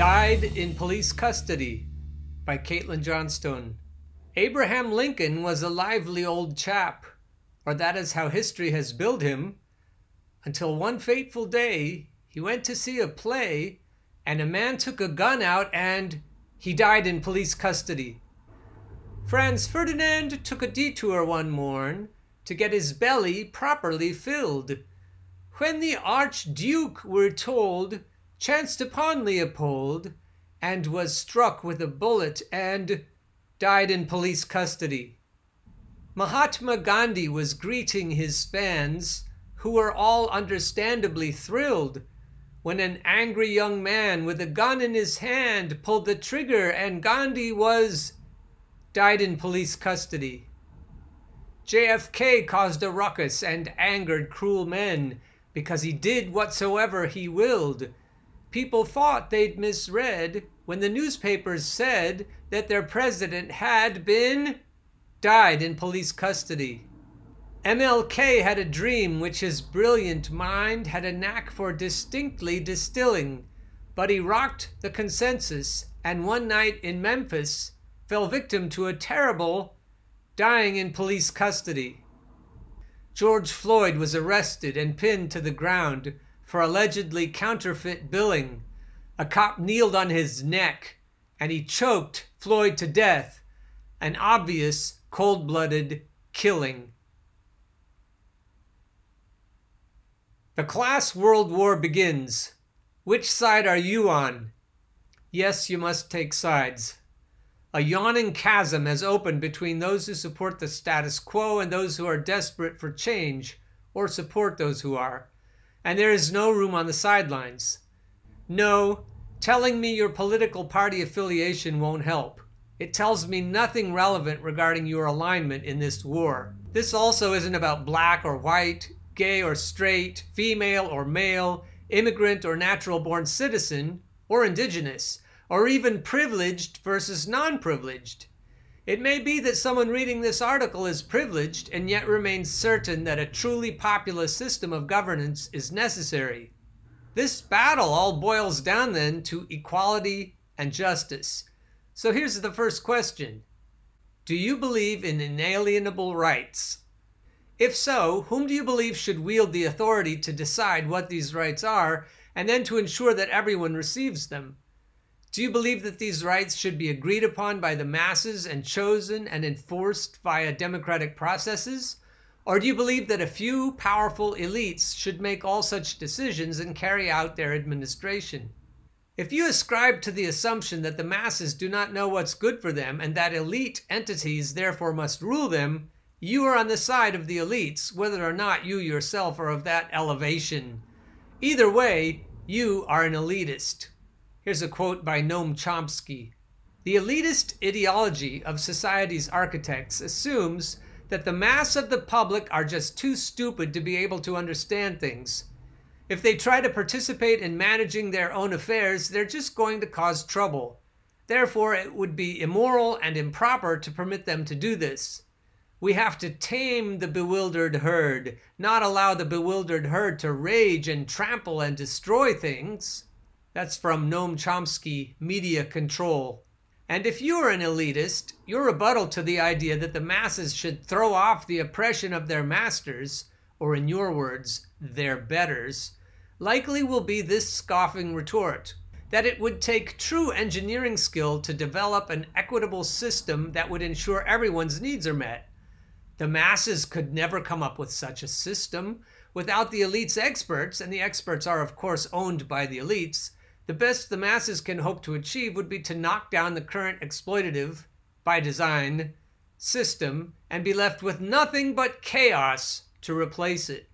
Died in Police Custody by Caitlin Johnstone. Abraham Lincoln was a lively old chap, or that is how history has billed him, until one fateful day he went to see a play and a man took a gun out and he died in police custody. Franz Ferdinand took a detour one morn to get his belly properly filled. When the Archduke, we're told, chanced upon Leopold and was struck with a bullet and died in police custody. Mahatma Gandhi was greeting his fans, who were all understandably thrilled, when an angry young man with a gun in his hand pulled the trigger and Gandhi was died in police custody. JFK caused a ruckus and angered cruel men because he did whatsoever he willed People thought they'd misread when the newspapers said that their president had been died in police custody. MLK had a dream which his brilliant mind had a knack for distinctly distilling, but he rocked the consensus and one night in Memphis fell victim to a terrible dying in police custody. George Floyd was arrested and pinned to the ground for allegedly counterfeit billing. A cop kneeled on his neck and he choked Floyd to death, an obvious cold blooded killing. The class world war begins. Which side are you on? Yes, you must take sides. A yawning chasm has opened between those who support the status quo and those who are desperate for change or support those who are and there is no room on the sidelines. No, telling me your political party affiliation won't help. It tells me nothing relevant regarding your alignment in this war. This also isn't about black or white, gay or straight, female or male, immigrant or natural born citizen, or indigenous, or even privileged versus non privileged. It may be that someone reading this article is privileged and yet remains certain that a truly populist system of governance is necessary. This battle all boils down then to equality and justice. So here's the first question Do you believe in inalienable rights? If so, whom do you believe should wield the authority to decide what these rights are and then to ensure that everyone receives them? Do you believe that these rights should be agreed upon by the masses and chosen and enforced via democratic processes? Or do you believe that a few powerful elites should make all such decisions and carry out their administration? If you ascribe to the assumption that the masses do not know what's good for them and that elite entities therefore must rule them, you are on the side of the elites, whether or not you yourself are of that elevation. Either way, you are an elitist. Here's a quote by Noam Chomsky The elitist ideology of society's architects assumes that the mass of the public are just too stupid to be able to understand things. If they try to participate in managing their own affairs, they're just going to cause trouble. Therefore, it would be immoral and improper to permit them to do this. We have to tame the bewildered herd, not allow the bewildered herd to rage and trample and destroy things. That's from Noam Chomsky, Media Control. And if you're an elitist, your rebuttal to the idea that the masses should throw off the oppression of their masters, or in your words, their betters, likely will be this scoffing retort that it would take true engineering skill to develop an equitable system that would ensure everyone's needs are met. The masses could never come up with such a system without the elite's experts, and the experts are, of course, owned by the elites the best the masses can hope to achieve would be to knock down the current exploitative, by design, system and be left with nothing but chaos to replace it.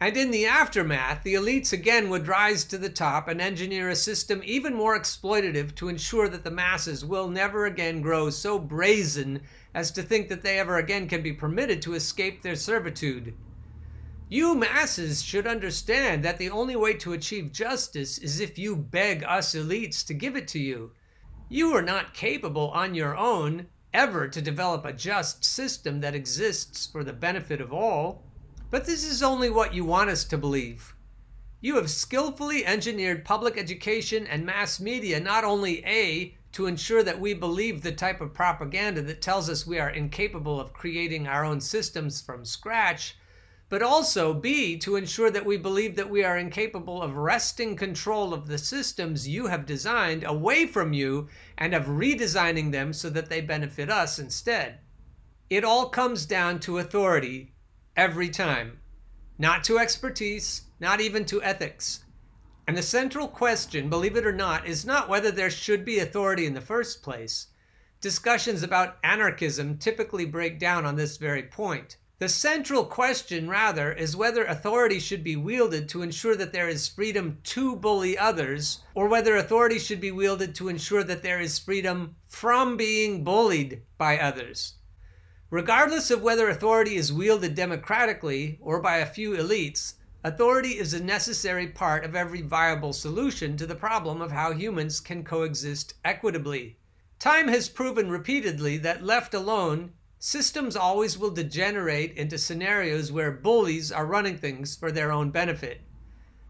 And in the aftermath, the elites again would rise to the top and engineer a system even more exploitative to ensure that the masses will never again grow so brazen as to think that they ever again can be permitted to escape their servitude. You masses should understand that the only way to achieve justice is if you beg us elites to give it to you. You are not capable on your own ever to develop a just system that exists for the benefit of all. But this is only what you want us to believe. You have skillfully engineered public education and mass media not only A, to ensure that we believe the type of propaganda that tells us we are incapable of creating our own systems from scratch, but also B, to ensure that we believe that we are incapable of wresting control of the systems you have designed away from you and of redesigning them so that they benefit us instead. It all comes down to authority every time, not to expertise, not even to ethics. And the central question, believe it or not, is not whether there should be authority in the first place. Discussions about anarchism typically break down on this very point. The central question, rather, is whether authority should be wielded to ensure that there is freedom to bully others, or whether authority should be wielded to ensure that there is freedom from being bullied by others. Regardless of whether authority is wielded democratically or by a few elites, authority is a necessary part of every viable solution to the problem of how humans can coexist equitably. Time has proven repeatedly that left alone, systems always will degenerate into scenarios where bullies are running things for their own benefit.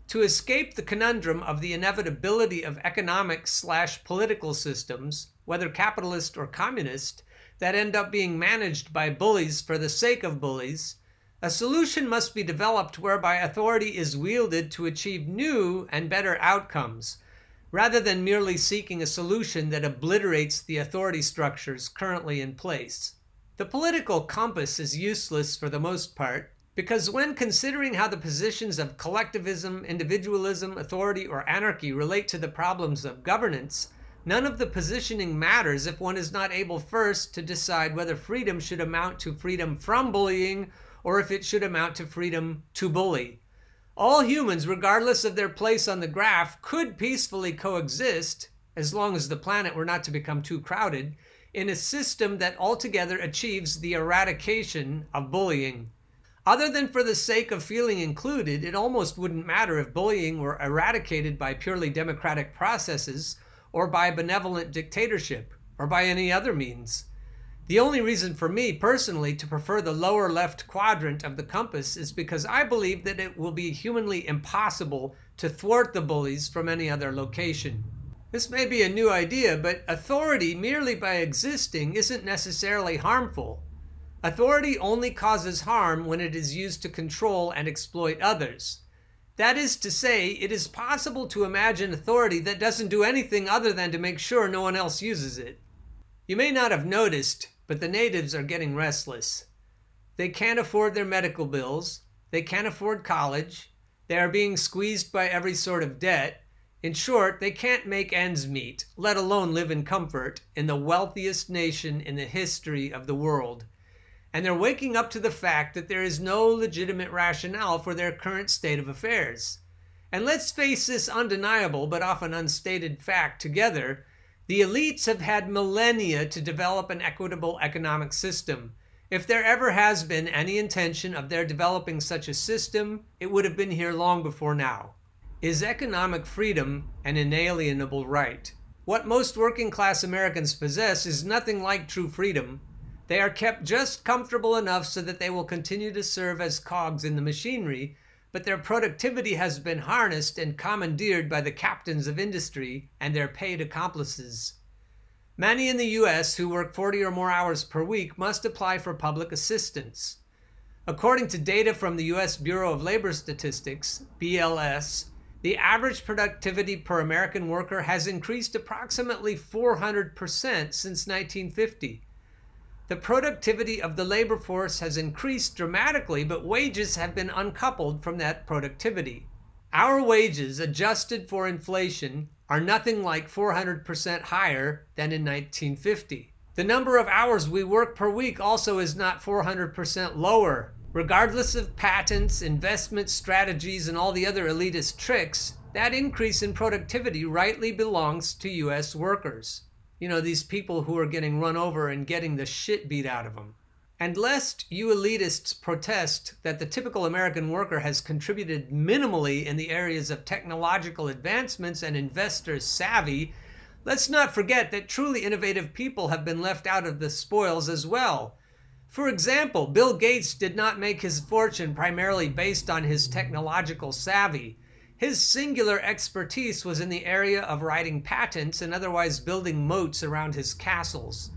To escape the conundrum of the inevitability of economic slash political systems, whether capitalist or communist, that end up being managed by bullies for the sake of bullies, a solution must be developed whereby authority is wielded to achieve new and better outcomes, rather than merely seeking a solution that obliterates the authority structures currently in place. The political compass is useless for the most part, because when considering how the positions of collectivism, individualism, authority, or anarchy relate to the problems of governance, None of the positioning matters if one is not able first to decide whether freedom should amount to freedom from bullying or if it should amount to freedom to bully. All humans, regardless of their place on the graph, could peacefully coexist, as long as the planet were not to become too crowded, in a system that altogether achieves the eradication of bullying. Other than for the sake of feeling included, it almost wouldn't matter if bullying were eradicated by purely democratic processes or by benevolent dictatorship, or by any other means. The only reason for me personally to prefer the lower left quadrant of the compass is because I believe that it will be humanly impossible to thwart the bullies from any other location. This may be a new idea, but authority merely by existing isn't necessarily harmful. Authority only causes harm when it is used to control and exploit others. That is to say, it is possible to imagine authority that doesn't do anything other than to make sure no one else uses it. You may not have noticed, but the natives are getting restless. They can't afford their medical bills, they can't afford college, they are being squeezed by every sort of debt. In short, they can't make ends meet, let alone live in comfort, in the wealthiest nation in the history of the world and they're waking up to the fact that there is no legitimate rationale for their current state of affairs. And let's face this undeniable but often unstated fact together the elites have had millennia to develop an equitable economic system. If there ever has been any intention of their developing such a system, it would have been here long before now. Is economic freedom an inalienable right? What most working class Americans possess is nothing like true freedom, they are kept just comfortable enough so that they will continue to serve as cogs in the machinery, but their productivity has been harnessed and commandeered by the captains of industry and their paid accomplices. Many in the U.S. who work 40 or more hours per week must apply for public assistance. According to data from the U.S. Bureau of Labor Statistics, BLS, the average productivity per American worker has increased approximately 400% since 1950 the productivity of the labor force has increased dramatically, but wages have been uncoupled from that productivity. Our wages, adjusted for inflation, are nothing like 400% higher than in 1950. The number of hours we work per week also is not 400% lower. Regardless of patents, investment strategies, and all the other elitist tricks, that increase in productivity rightly belongs to U.S. workers you know, these people who are getting run over and getting the shit beat out of them. And lest you elitists protest that the typical American worker has contributed minimally in the areas of technological advancements and investor savvy, let's not forget that truly innovative people have been left out of the spoils as well. For example, Bill Gates did not make his fortune primarily based on his technological savvy. His singular expertise was in the area of writing patents and otherwise building moats around his castles.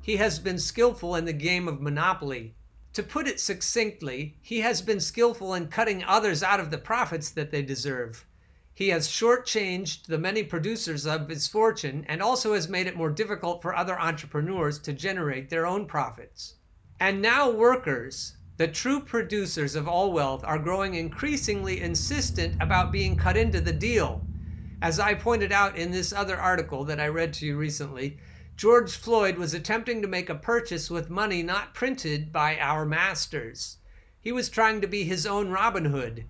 He has been skillful in the game of monopoly. To put it succinctly, he has been skillful in cutting others out of the profits that they deserve. He has shortchanged the many producers of his fortune and also has made it more difficult for other entrepreneurs to generate their own profits. And now workers, the true producers of all wealth are growing increasingly insistent about being cut into the deal. As I pointed out in this other article that I read to you recently, George Floyd was attempting to make a purchase with money not printed by our masters. He was trying to be his own Robin Hood.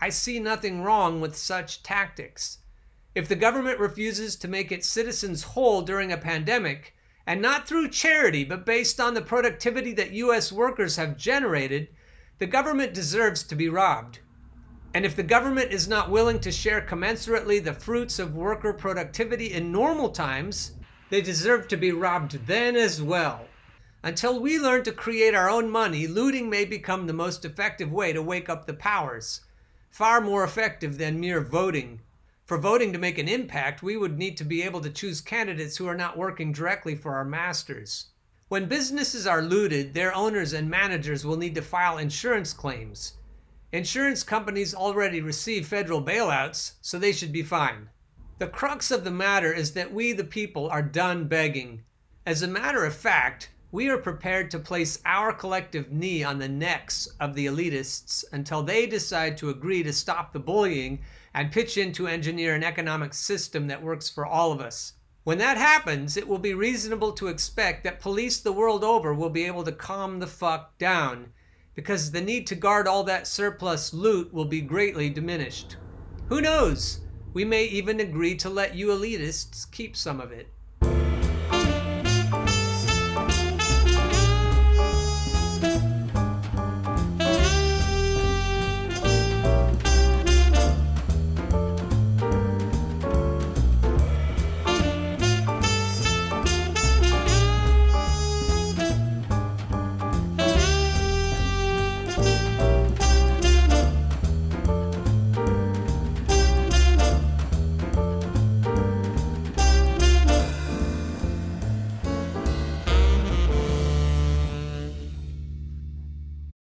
I see nothing wrong with such tactics. If the government refuses to make its citizens whole during a pandemic, and not through charity, but based on the productivity that U.S. workers have generated, the government deserves to be robbed. And if the government is not willing to share commensurately the fruits of worker productivity in normal times, they deserve to be robbed then as well. Until we learn to create our own money, looting may become the most effective way to wake up the powers, far more effective than mere voting for voting to make an impact, we would need to be able to choose candidates who are not working directly for our masters. When businesses are looted, their owners and managers will need to file insurance claims. Insurance companies already receive federal bailouts, so they should be fine. The crux of the matter is that we, the people, are done begging. As a matter of fact, we are prepared to place our collective knee on the necks of the elitists until they decide to agree to stop the bullying and pitch in to engineer an economic system that works for all of us. When that happens, it will be reasonable to expect that police the world over will be able to calm the fuck down because the need to guard all that surplus loot will be greatly diminished. Who knows? We may even agree to let you elitists keep some of it.